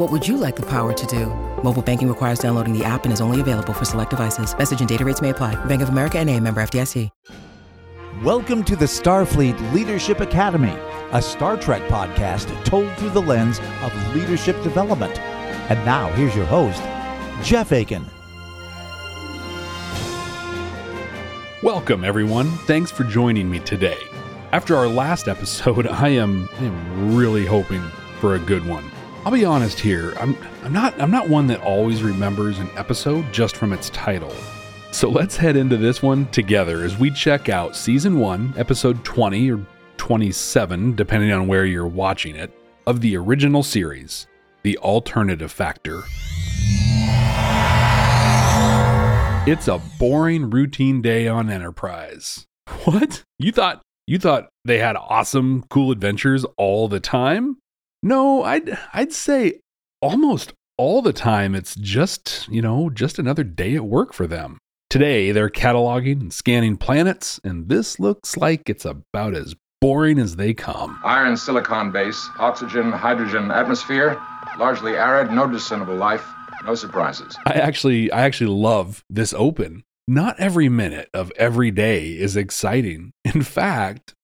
What would you like the power to do? Mobile banking requires downloading the app and is only available for select devices. Message and data rates may apply. Bank of America and a member FDIC. Welcome to the Starfleet Leadership Academy, a Star Trek podcast told through the lens of leadership development. And now, here's your host, Jeff Akin. Welcome, everyone. Thanks for joining me today. After our last episode, I am, I am really hoping for a good one. I'll be honest here. I'm I'm not I'm not one that always remembers an episode just from its title. So let's head into this one together as we check out season 1, episode 20 or 27 depending on where you're watching it of the original series, The Alternative Factor. It's a boring routine day on Enterprise. What? You thought you thought they had awesome cool adventures all the time? No, I'd I'd say almost all the time it's just, you know, just another day at work for them. Today they're cataloging and scanning planets, and this looks like it's about as boring as they come. Iron silicon base, oxygen, hydrogen atmosphere, largely arid, no discernible life, no surprises. I actually I actually love this open. Not every minute of every day is exciting. In fact,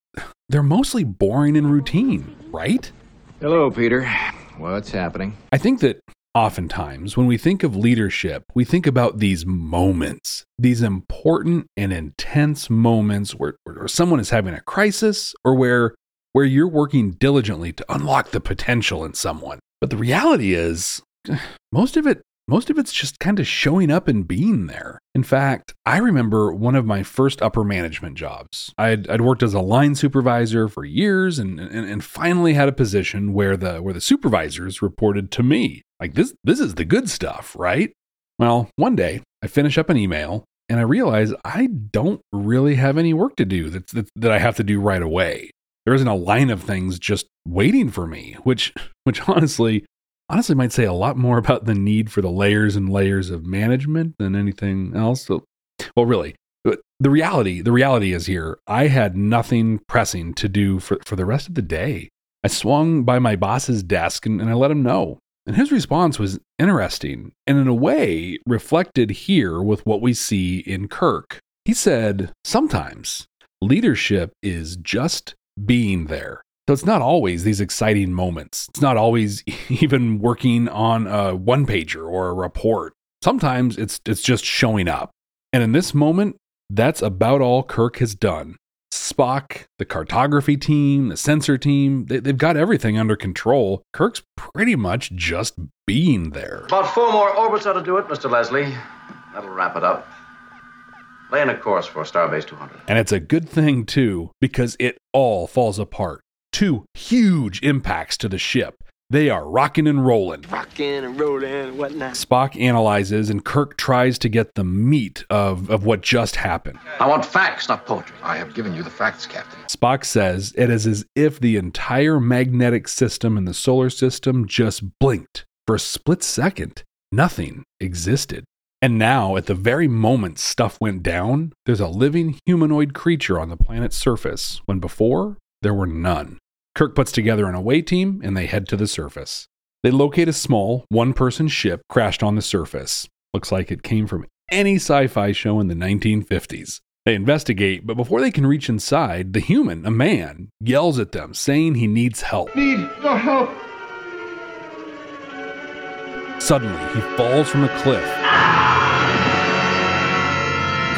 they're mostly boring and routine, right? Hello, Peter. What's happening? I think that oftentimes when we think of leadership, we think about these moments, these important and intense moments where, where someone is having a crisis or where where you're working diligently to unlock the potential in someone. But the reality is most of it most of it's just kind of showing up and being there. In fact, I remember one of my first upper management jobs. I'd, I'd worked as a line supervisor for years and, and, and finally had a position where the where the supervisors reported to me. Like this this is the good stuff, right? Well, one day I finish up an email and I realize I don't really have any work to do that, that, that I have to do right away. There isn't a line of things just waiting for me, which which honestly honestly might say a lot more about the need for the layers and layers of management than anything else. So, well, really, uh, the reality, the reality is here. I had nothing pressing to do for, for the rest of the day. I swung by my boss's desk and, and I let him know. And his response was interesting and, in a way, reflected here with what we see in Kirk. He said, Sometimes leadership is just being there. So it's not always these exciting moments. It's not always even working on a one pager or a report. Sometimes it's it's just showing up. And in this moment, that's about all Kirk has done. Spock, the cartography team, the sensor team, they, have got everything under control. Kirk's pretty much just being there. About four more orbits ought to do it, Mr. Leslie. That'll wrap it up. Laying a course for Starbase 200. And it's a good thing, too, because it all falls apart two huge impacts to the ship. They are rocking and rolling. Rocking and rolling and whatnot. Spock analyzes, and Kirk tries to get the meat of, of what just happened. I want facts, not poetry. I have given you the facts, Captain. Spock says it is as if the entire magnetic system in the solar system just blinked. For a split second, nothing existed. And now, at the very moment stuff went down, there's a living humanoid creature on the planet's surface, when before there were none. Kirk puts together an away team and they head to the surface. They locate a small, one person ship crashed on the surface. Looks like it came from any sci fi show in the 1950s. They investigate, but before they can reach inside, the human, a man, yells at them, saying he needs help. Need your help. Suddenly, he falls from a cliff.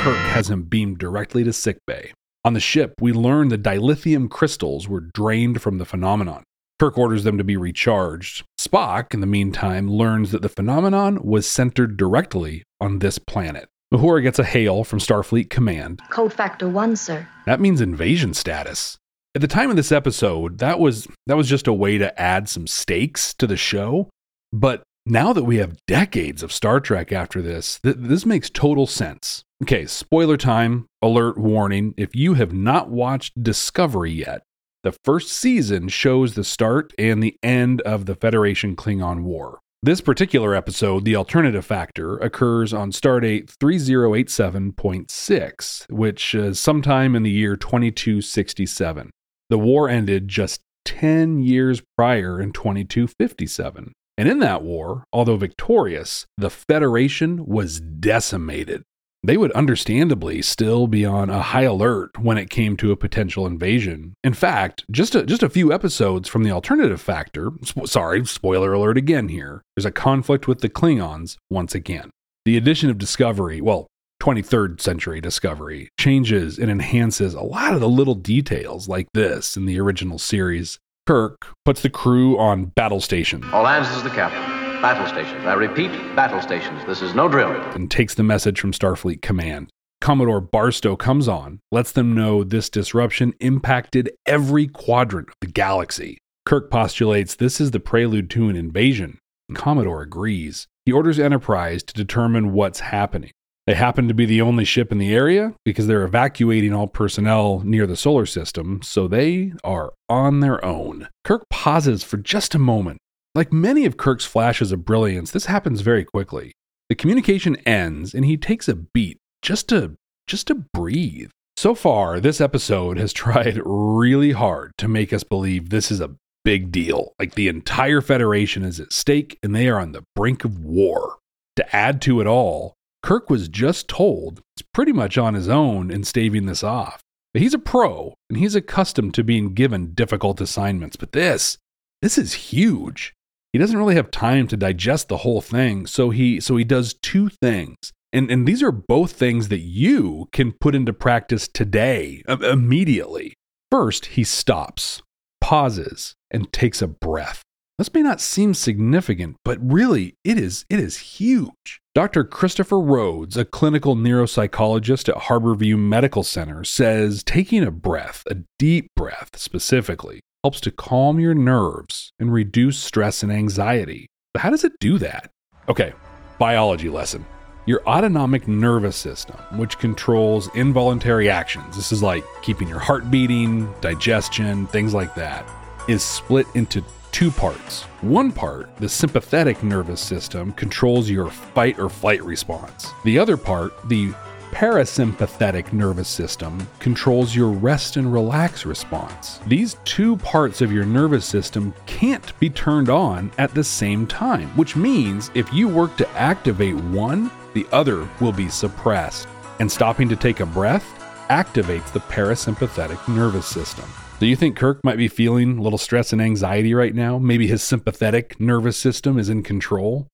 Kirk has him beamed directly to sickbay. On the ship, we learn the dilithium crystals were drained from the phenomenon. Kirk orders them to be recharged. Spock, in the meantime, learns that the phenomenon was centered directly on this planet. Uhura gets a hail from Starfleet Command. Code factor one, sir. That means invasion status. At the time of this episode, that was that was just a way to add some stakes to the show. But now that we have decades of Star Trek after this, th- this makes total sense. Okay, spoiler time, alert warning. If you have not watched Discovery yet, the first season shows the start and the end of the Federation Klingon War. This particular episode, the alternative factor, occurs on stardate 3087.6, which is sometime in the year 2267. The war ended just 10 years prior in 2257. And in that war, although victorious, the Federation was decimated. They would understandably still be on a high alert when it came to a potential invasion. In fact, just a, just a few episodes from the alternative factor, sp- sorry, spoiler alert again here, there's a conflict with the Klingons once again. The addition of Discovery, well, 23rd century Discovery, changes and enhances a lot of the little details like this in the original series. Kirk puts the crew on battle station All hands, is the captain. Battle stations. I repeat, battle stations. This is no drill. and takes the message from Starfleet Command. Commodore Barstow comes on, lets them know this disruption impacted every quadrant of the galaxy. Kirk postulates this is the prelude to an invasion. Commodore agrees. He orders Enterprise to determine what's happening. They happen to be the only ship in the area because they're evacuating all personnel near the solar system, so they are on their own. Kirk pauses for just a moment. Like many of Kirk's flashes of brilliance, this happens very quickly. The communication ends and he takes a beat just to just to breathe. So far, this episode has tried really hard to make us believe this is a big deal. Like the entire Federation is at stake and they are on the brink of war. To add to it all, Kirk was just told he's pretty much on his own in staving this off. But he's a pro and he's accustomed to being given difficult assignments. But this, this is huge. He doesn't really have time to digest the whole thing, so he so he does two things. And and these are both things that you can put into practice today uh, immediately. First, he stops, pauses, and takes a breath. This may not seem significant, but really it is it is huge. Dr. Christopher Rhodes, a clinical neuropsychologist at Harborview Medical Center, says taking a breath, a deep breath specifically, helps to calm your nerves and reduce stress and anxiety. But how does it do that? Okay, biology lesson. Your autonomic nervous system, which controls involuntary actions, this is like keeping your heart beating, digestion, things like that, is split into two parts. One part, the sympathetic nervous system, controls your fight or flight response. The other part, the parasympathetic nervous system controls your rest and relax response. These two parts of your nervous system can't be turned on at the same time, which means if you work to activate one, the other will be suppressed. And stopping to take a breath activates the parasympathetic nervous system. Do you think Kirk might be feeling a little stress and anxiety right now? Maybe his sympathetic nervous system is in control?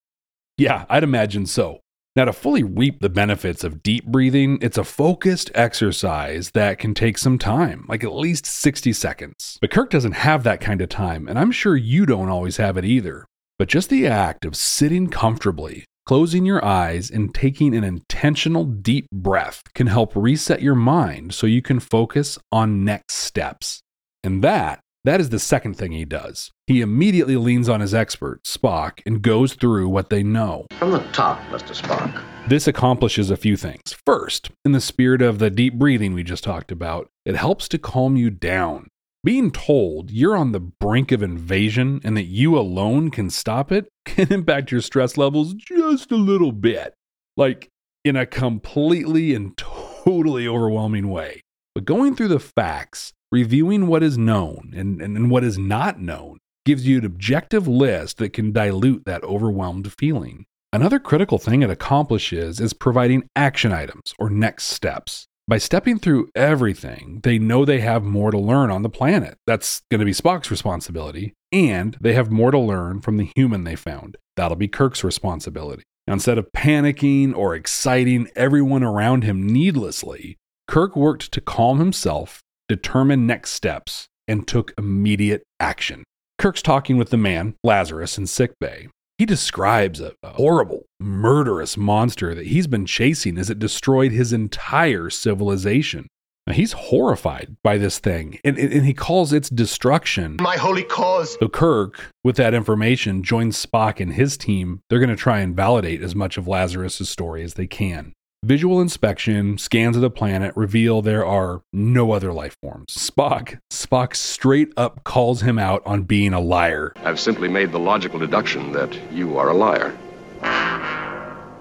Yeah, I'd imagine so. Now, to fully reap the benefits of deep breathing, it's a focused exercise that can take some time, like at least 60 seconds. But Kirk doesn't have that kind of time, and I'm sure you don't always have it either. But just the act of sitting comfortably, closing your eyes, and taking an intentional deep breath can help reset your mind so you can focus on next steps. And that, that is the second thing he does. He immediately leans on his expert, Spock, and goes through what they know. From the top, Mr. Spock. This accomplishes a few things. First, in the spirit of the deep breathing we just talked about, it helps to calm you down. Being told you're on the brink of invasion and that you alone can stop it can impact your stress levels just a little bit. Like in a completely and totally overwhelming way. But going through the facts, reviewing what is known and, and, and what is not known, gives you an objective list that can dilute that overwhelmed feeling. Another critical thing it accomplishes is providing action items or next steps. By stepping through everything, they know they have more to learn on the planet. That's going to be Spock's responsibility. And they have more to learn from the human they found. That'll be Kirk's responsibility. Now, instead of panicking or exciting everyone around him needlessly, Kirk worked to calm himself, determine next steps, and took immediate action. Kirk's talking with the man, Lazarus, in sickbay. He describes a, a horrible, murderous monster that he's been chasing as it destroyed his entire civilization. Now, he's horrified by this thing, and, and, and he calls its destruction My holy cause. so Kirk, with that information, joins Spock and his team. They're going to try and validate as much of Lazarus' story as they can. Visual inspection, scans of the planet reveal there are no other life forms. Spock, Spock straight up calls him out on being a liar. I've simply made the logical deduction that you are a liar.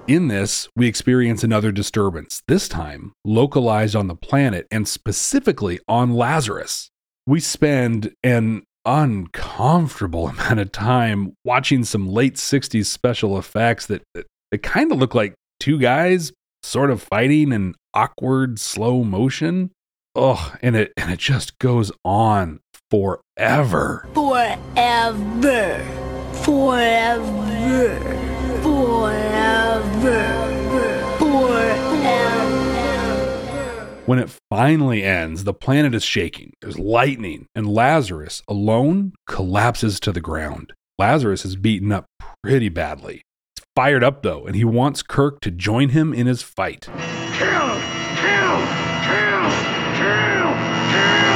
In this, we experience another disturbance, this time localized on the planet and specifically on Lazarus. We spend an uncomfortable amount of time watching some late 60s special effects that, that, that kind of look like two guys sort of fighting in awkward slow motion. Oh, and it and it just goes on forever. Forever. Forever. Forever. Forever. When it finally ends, the planet is shaking. There's lightning, and Lazarus, alone, collapses to the ground. Lazarus is beaten up pretty badly. Fired up, though, and he wants Kirk to join him in his fight. Kill! Kill! Kill! Kill! Kill!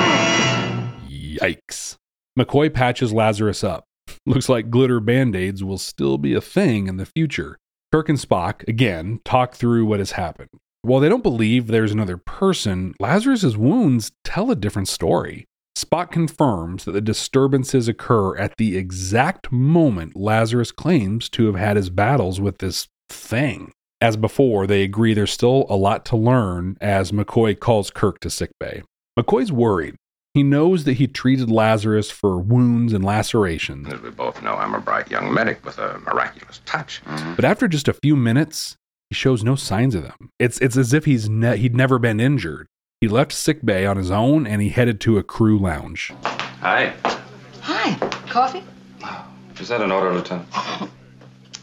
Yikes. McCoy patches Lazarus up. Looks like glitter band aids will still be a thing in the future. Kirk and Spock, again, talk through what has happened. While they don't believe there's another person, Lazarus's wounds tell a different story. Spock confirms that the disturbances occur at the exact moment Lazarus claims to have had his battles with this thing. As before, they agree there's still a lot to learn as McCoy calls Kirk to sickbay. McCoy's worried. He knows that he treated Lazarus for wounds and lacerations, As we both know, I'm a bright young medic with a miraculous touch. Mm-hmm. but after just a few minutes, he shows no signs of them. It's it's as if he's ne- he'd never been injured. He left sickbay on his own and he headed to a crew lounge. Hi. Hi. Coffee? Is that an order, Lieutenant?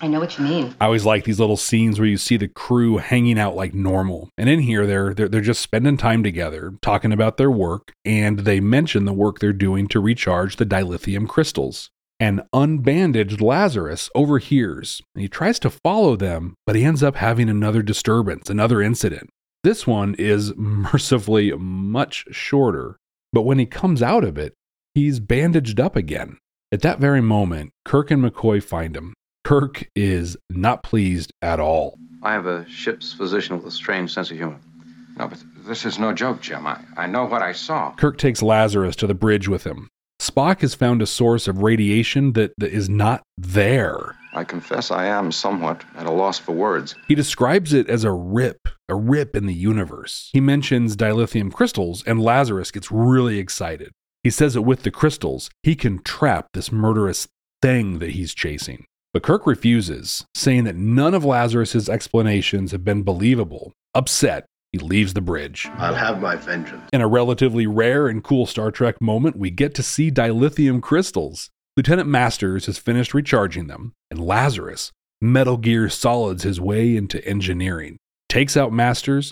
I know what you mean. I always like these little scenes where you see the crew hanging out like normal. And in here they're they're, they're just spending time together, talking about their work, and they mention the work they're doing to recharge the dilithium crystals. An unbandaged Lazarus overhears, and he tries to follow them, but he ends up having another disturbance, another incident. This one is mercifully much shorter, but when he comes out of it, he's bandaged up again. At that very moment, Kirk and McCoy find him. Kirk is not pleased at all. I have a ship's physician with a strange sense of humor. No, but this is no joke, Jim. I, I know what I saw. Kirk takes Lazarus to the bridge with him. Spock has found a source of radiation that, that is not there. I confess I am somewhat at a loss for words. He describes it as a rip, a rip in the universe. He mentions dilithium crystals, and Lazarus gets really excited. He says that with the crystals, he can trap this murderous thing that he's chasing. But Kirk refuses, saying that none of Lazarus's explanations have been believable. Upset, he leaves the bridge. I'll have my vengeance. In a relatively rare and cool Star Trek moment, we get to see dilithium crystals. Lieutenant Masters has finished recharging them, and Lazarus, Metal Gear solids his way into engineering, takes out Masters,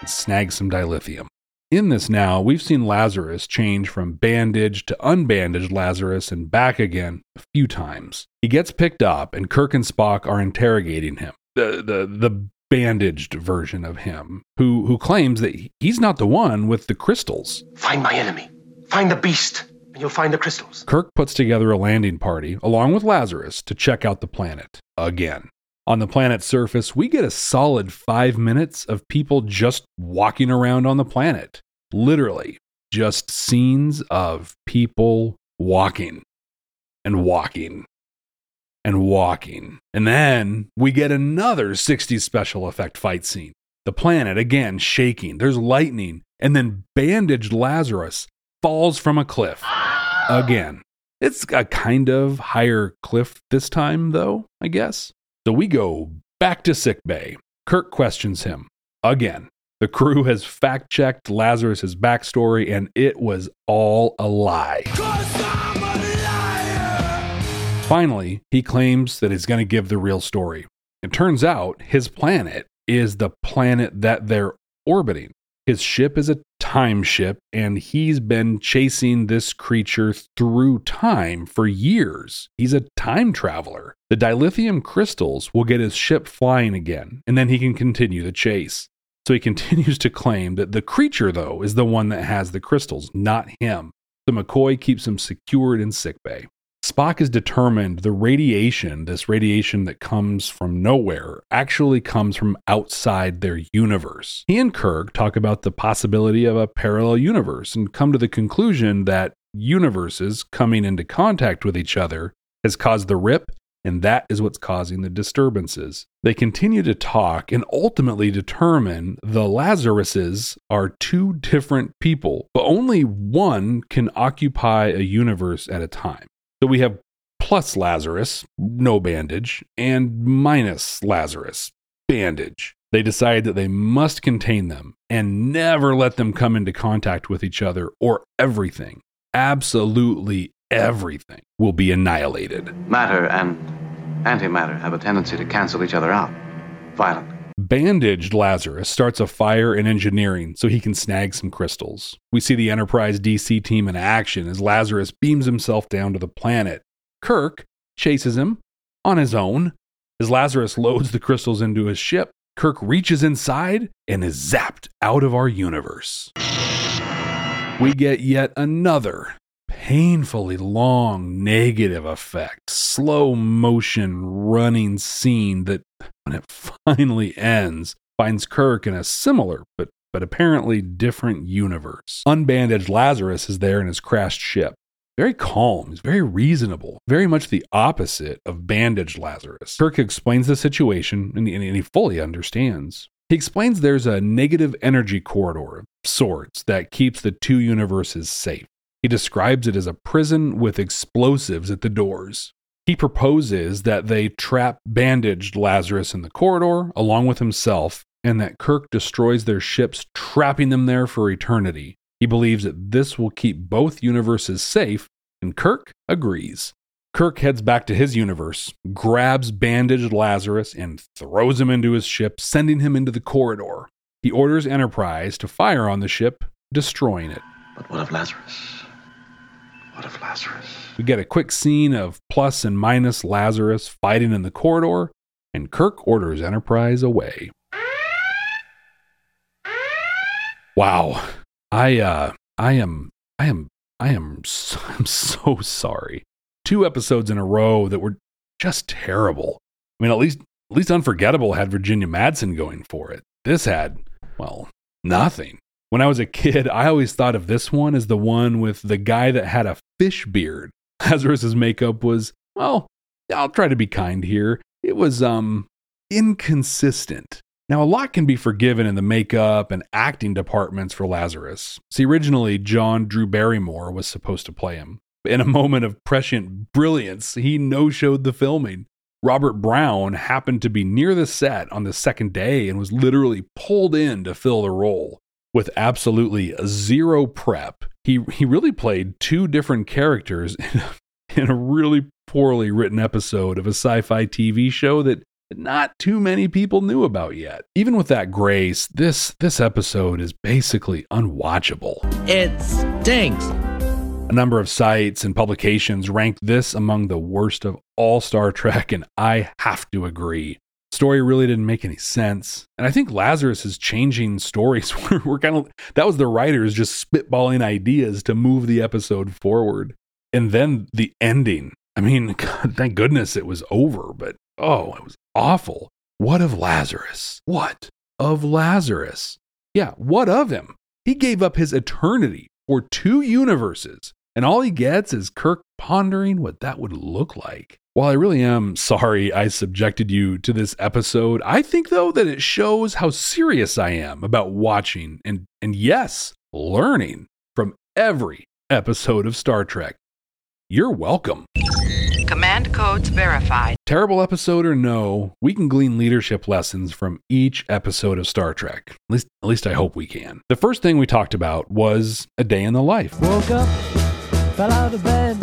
and snags some dilithium. In this now, we've seen Lazarus change from bandaged to unbandaged Lazarus and back again a few times. He gets picked up, and Kirk and Spock are interrogating him. The, the, the bandaged version of him, who, who claims that he's not the one with the crystals. Find my enemy. Find the beast, and you'll find the crystals. Kirk puts together a landing party, along with Lazarus, to check out the planet again. On the planet's surface, we get a solid five minutes of people just walking around on the planet. Literally, just scenes of people walking and walking and walking. And then we get another 60s special effect fight scene. The planet again shaking, there's lightning, and then bandaged Lazarus falls from a cliff again. It's a kind of higher cliff this time, though, I guess. So we go back to sick bay. Kirk questions him again. The crew has fact checked Lazarus' backstory, and it was all a lie. Finally, he claims that he's going to give the real story. It turns out his planet is the planet that they're orbiting. His ship is a time ship, and he's been chasing this creature through time for years. He's a time traveler. The dilithium crystals will get his ship flying again, and then he can continue the chase. So he continues to claim that the creature, though, is the one that has the crystals, not him. So McCoy keeps him secured in sickbay. Spock is determined the radiation, this radiation that comes from nowhere, actually comes from outside their universe. He and Kirk talk about the possibility of a parallel universe and come to the conclusion that universes coming into contact with each other has caused the rip, and that is what's causing the disturbances. They continue to talk and ultimately determine the Lazaruses are two different people, but only one can occupy a universe at a time. So we have plus Lazarus, no bandage, and minus Lazarus, bandage. They decide that they must contain them and never let them come into contact with each other, or everything, absolutely everything, will be annihilated. Matter and antimatter have a tendency to cancel each other out violently. Bandaged Lazarus starts a fire in engineering so he can snag some crystals. We see the Enterprise DC team in action as Lazarus beams himself down to the planet. Kirk chases him on his own. As Lazarus loads the crystals into his ship, Kirk reaches inside and is zapped out of our universe. We get yet another painfully long negative effect, slow motion running scene that, when it finally ends, finds Kirk in a similar but but apparently different universe. Unbandaged Lazarus is there in his crashed ship. Very calm, he's very reasonable, very much the opposite of bandaged Lazarus. Kirk explains the situation and, and he fully understands. He explains there's a negative energy corridor of sorts that keeps the two universes safe. He describes it as a prison with explosives at the doors. He proposes that they trap bandaged Lazarus in the corridor along with himself, and that Kirk destroys their ships, trapping them there for eternity. He believes that this will keep both universes safe, and Kirk agrees. Kirk heads back to his universe, grabs bandaged Lazarus, and throws him into his ship, sending him into the corridor. He orders Enterprise to fire on the ship, destroying it. But what of Lazarus? What of Lazarus? We get a quick scene of plus and minus Lazarus fighting in the corridor, and Kirk orders Enterprise away. Wow. I uh I am I am I am so, I'm so sorry. Two episodes in a row that were just terrible. I mean, at least at least Unforgettable had Virginia Madsen going for it. This had, well, nothing. When I was a kid, I always thought of this one as the one with the guy that had a fish beard. Lazarus's makeup was, well, I'll try to be kind here. It was um inconsistent. Now, a lot can be forgiven in the makeup and acting departments for Lazarus. See, originally, John Drew Barrymore was supposed to play him. In a moment of prescient brilliance, he no showed the filming. Robert Brown happened to be near the set on the second day and was literally pulled in to fill the role. With absolutely zero prep, he, he really played two different characters in a, in a really poorly written episode of a sci fi TV show that not too many people knew about yet. Even with that grace, this this episode is basically unwatchable. It stinks. A number of sites and publications ranked this among the worst of all Star Trek, and I have to agree. Story really didn't make any sense. And I think Lazarus is changing stories. we're kind of that was the writers just spitballing ideas to move the episode forward. And then the ending. I mean, God, thank goodness it was over, but oh, it was awful. What of Lazarus? What of Lazarus? Yeah, what of him? He gave up his eternity for two universes, and all he gets is Kirk pondering what that would look like. While I really am sorry I subjected you to this episode, I think though that it shows how serious I am about watching and, and yes, learning from every episode of Star Trek. You're welcome. Command codes verified. Terrible episode or no, we can glean leadership lessons from each episode of Star Trek. At least, at least I hope we can. The first thing we talked about was a day in the life. Woke up, fell out of bed,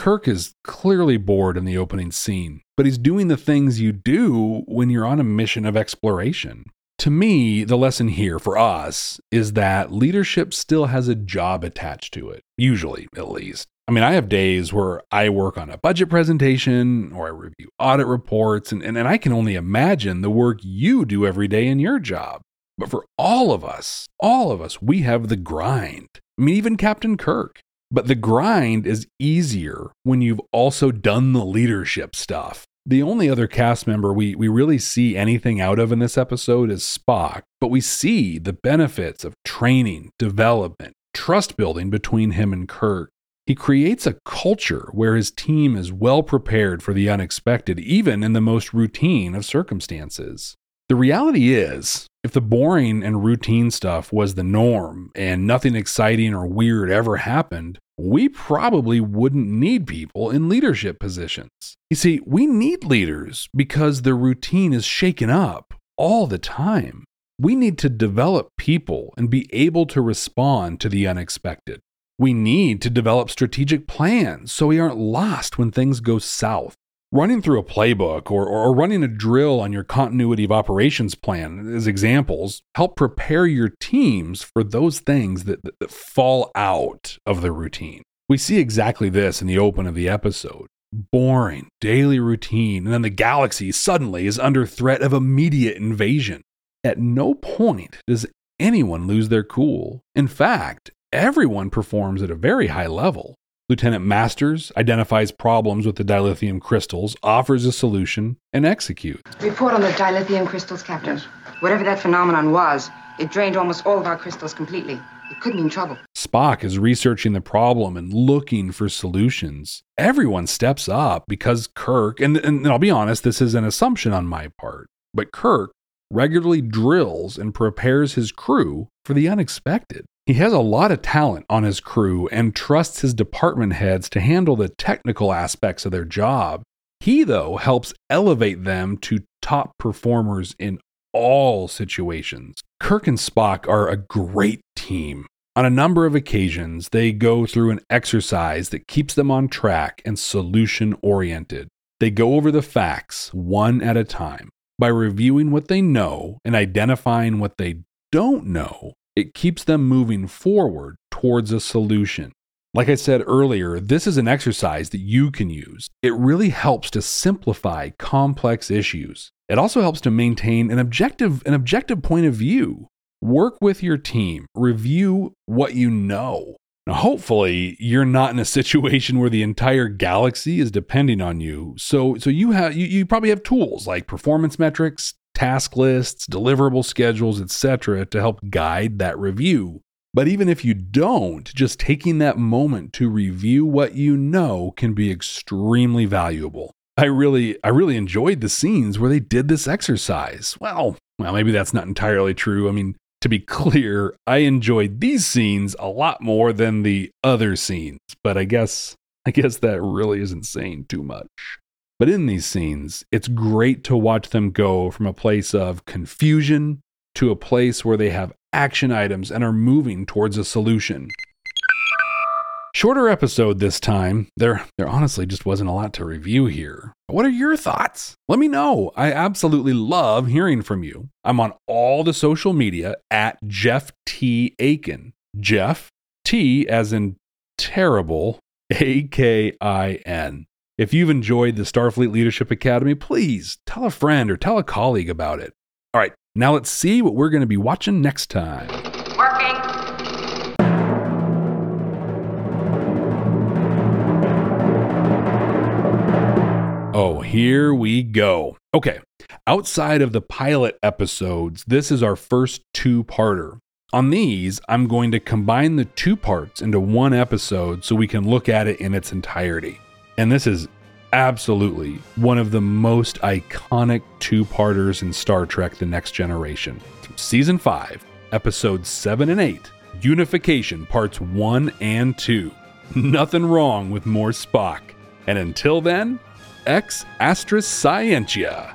Kirk is clearly bored in the opening scene, but he's doing the things you do when you're on a mission of exploration. To me, the lesson here for us is that leadership still has a job attached to it, usually at least. I mean, I have days where I work on a budget presentation or I review audit reports, and, and, and I can only imagine the work you do every day in your job. But for all of us, all of us, we have the grind. I mean, even Captain Kirk. But the grind is easier when you've also done the leadership stuff. The only other cast member we, we really see anything out of in this episode is Spock, but we see the benefits of training, development, trust building between him and Kirk. He creates a culture where his team is well prepared for the unexpected, even in the most routine of circumstances. The reality is, if the boring and routine stuff was the norm and nothing exciting or weird ever happened, we probably wouldn't need people in leadership positions. You see, we need leaders because the routine is shaken up all the time. We need to develop people and be able to respond to the unexpected. We need to develop strategic plans so we aren't lost when things go south. Running through a playbook or, or running a drill on your continuity of operations plan as examples help prepare your teams for those things that, that, that fall out of the routine. We see exactly this in the open of the episode boring daily routine, and then the galaxy suddenly is under threat of immediate invasion. At no point does anyone lose their cool. In fact, everyone performs at a very high level. Lieutenant Masters identifies problems with the dilithium crystals, offers a solution, and executes. Report on the dilithium crystals, Captain. Whatever that phenomenon was, it drained almost all of our crystals completely. It could mean trouble. Spock is researching the problem and looking for solutions. Everyone steps up because Kirk, and, and I'll be honest, this is an assumption on my part, but Kirk regularly drills and prepares his crew for the unexpected. He has a lot of talent on his crew and trusts his department heads to handle the technical aspects of their job. He, though, helps elevate them to top performers in all situations. Kirk and Spock are a great team. On a number of occasions, they go through an exercise that keeps them on track and solution oriented. They go over the facts one at a time. By reviewing what they know and identifying what they don't know, it keeps them moving forward towards a solution. Like I said earlier, this is an exercise that you can use. It really helps to simplify complex issues. It also helps to maintain an objective an objective point of view. Work with your team, review what you know. Now, hopefully, you're not in a situation where the entire galaxy is depending on you. So, so you have you, you probably have tools like performance metrics, task lists, deliverable schedules, etc., to help guide that review. But even if you don't, just taking that moment to review what you know can be extremely valuable. I really I really enjoyed the scenes where they did this exercise. Well, well maybe that's not entirely true. I mean, to be clear, I enjoyed these scenes a lot more than the other scenes, but I guess I guess that really isn't saying too much. But in these scenes, it's great to watch them go from a place of confusion to a place where they have action items and are moving towards a solution. Shorter episode this time. There there honestly just wasn't a lot to review here. What are your thoughts? Let me know. I absolutely love hearing from you. I'm on all the social media at Jeff T Akin. Jeff T as in terrible A K I N. If you've enjoyed the Starfleet Leadership Academy, please tell a friend or tell a colleague about it. All right, now let's see what we're going to be watching next time. Working. Oh, here we go. Okay, outside of the pilot episodes, this is our first two parter. On these, I'm going to combine the two parts into one episode so we can look at it in its entirety. And this is absolutely one of the most iconic two parters in Star Trek The Next Generation. Season 5, Episodes 7 and 8, Unification Parts 1 and 2. Nothing wrong with more Spock. And until then, ex Astra Scientia.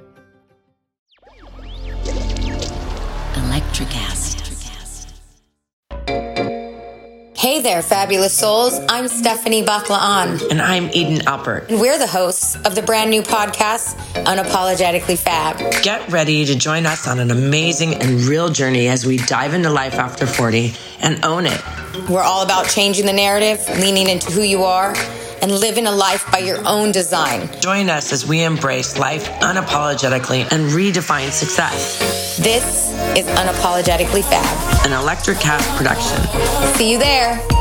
Electricast. Hey there, fabulous souls. I'm Stephanie Baklaan. And I'm Eden Alpert. And we're the hosts of the brand new podcast, Unapologetically Fab. Get ready to join us on an amazing and real journey as we dive into life after 40 and own it. We're all about changing the narrative, leaning into who you are, and living a life by your own design. Join us as we embrace life unapologetically and redefine success. This is Unapologetically Fab, an Electricast production. See you there.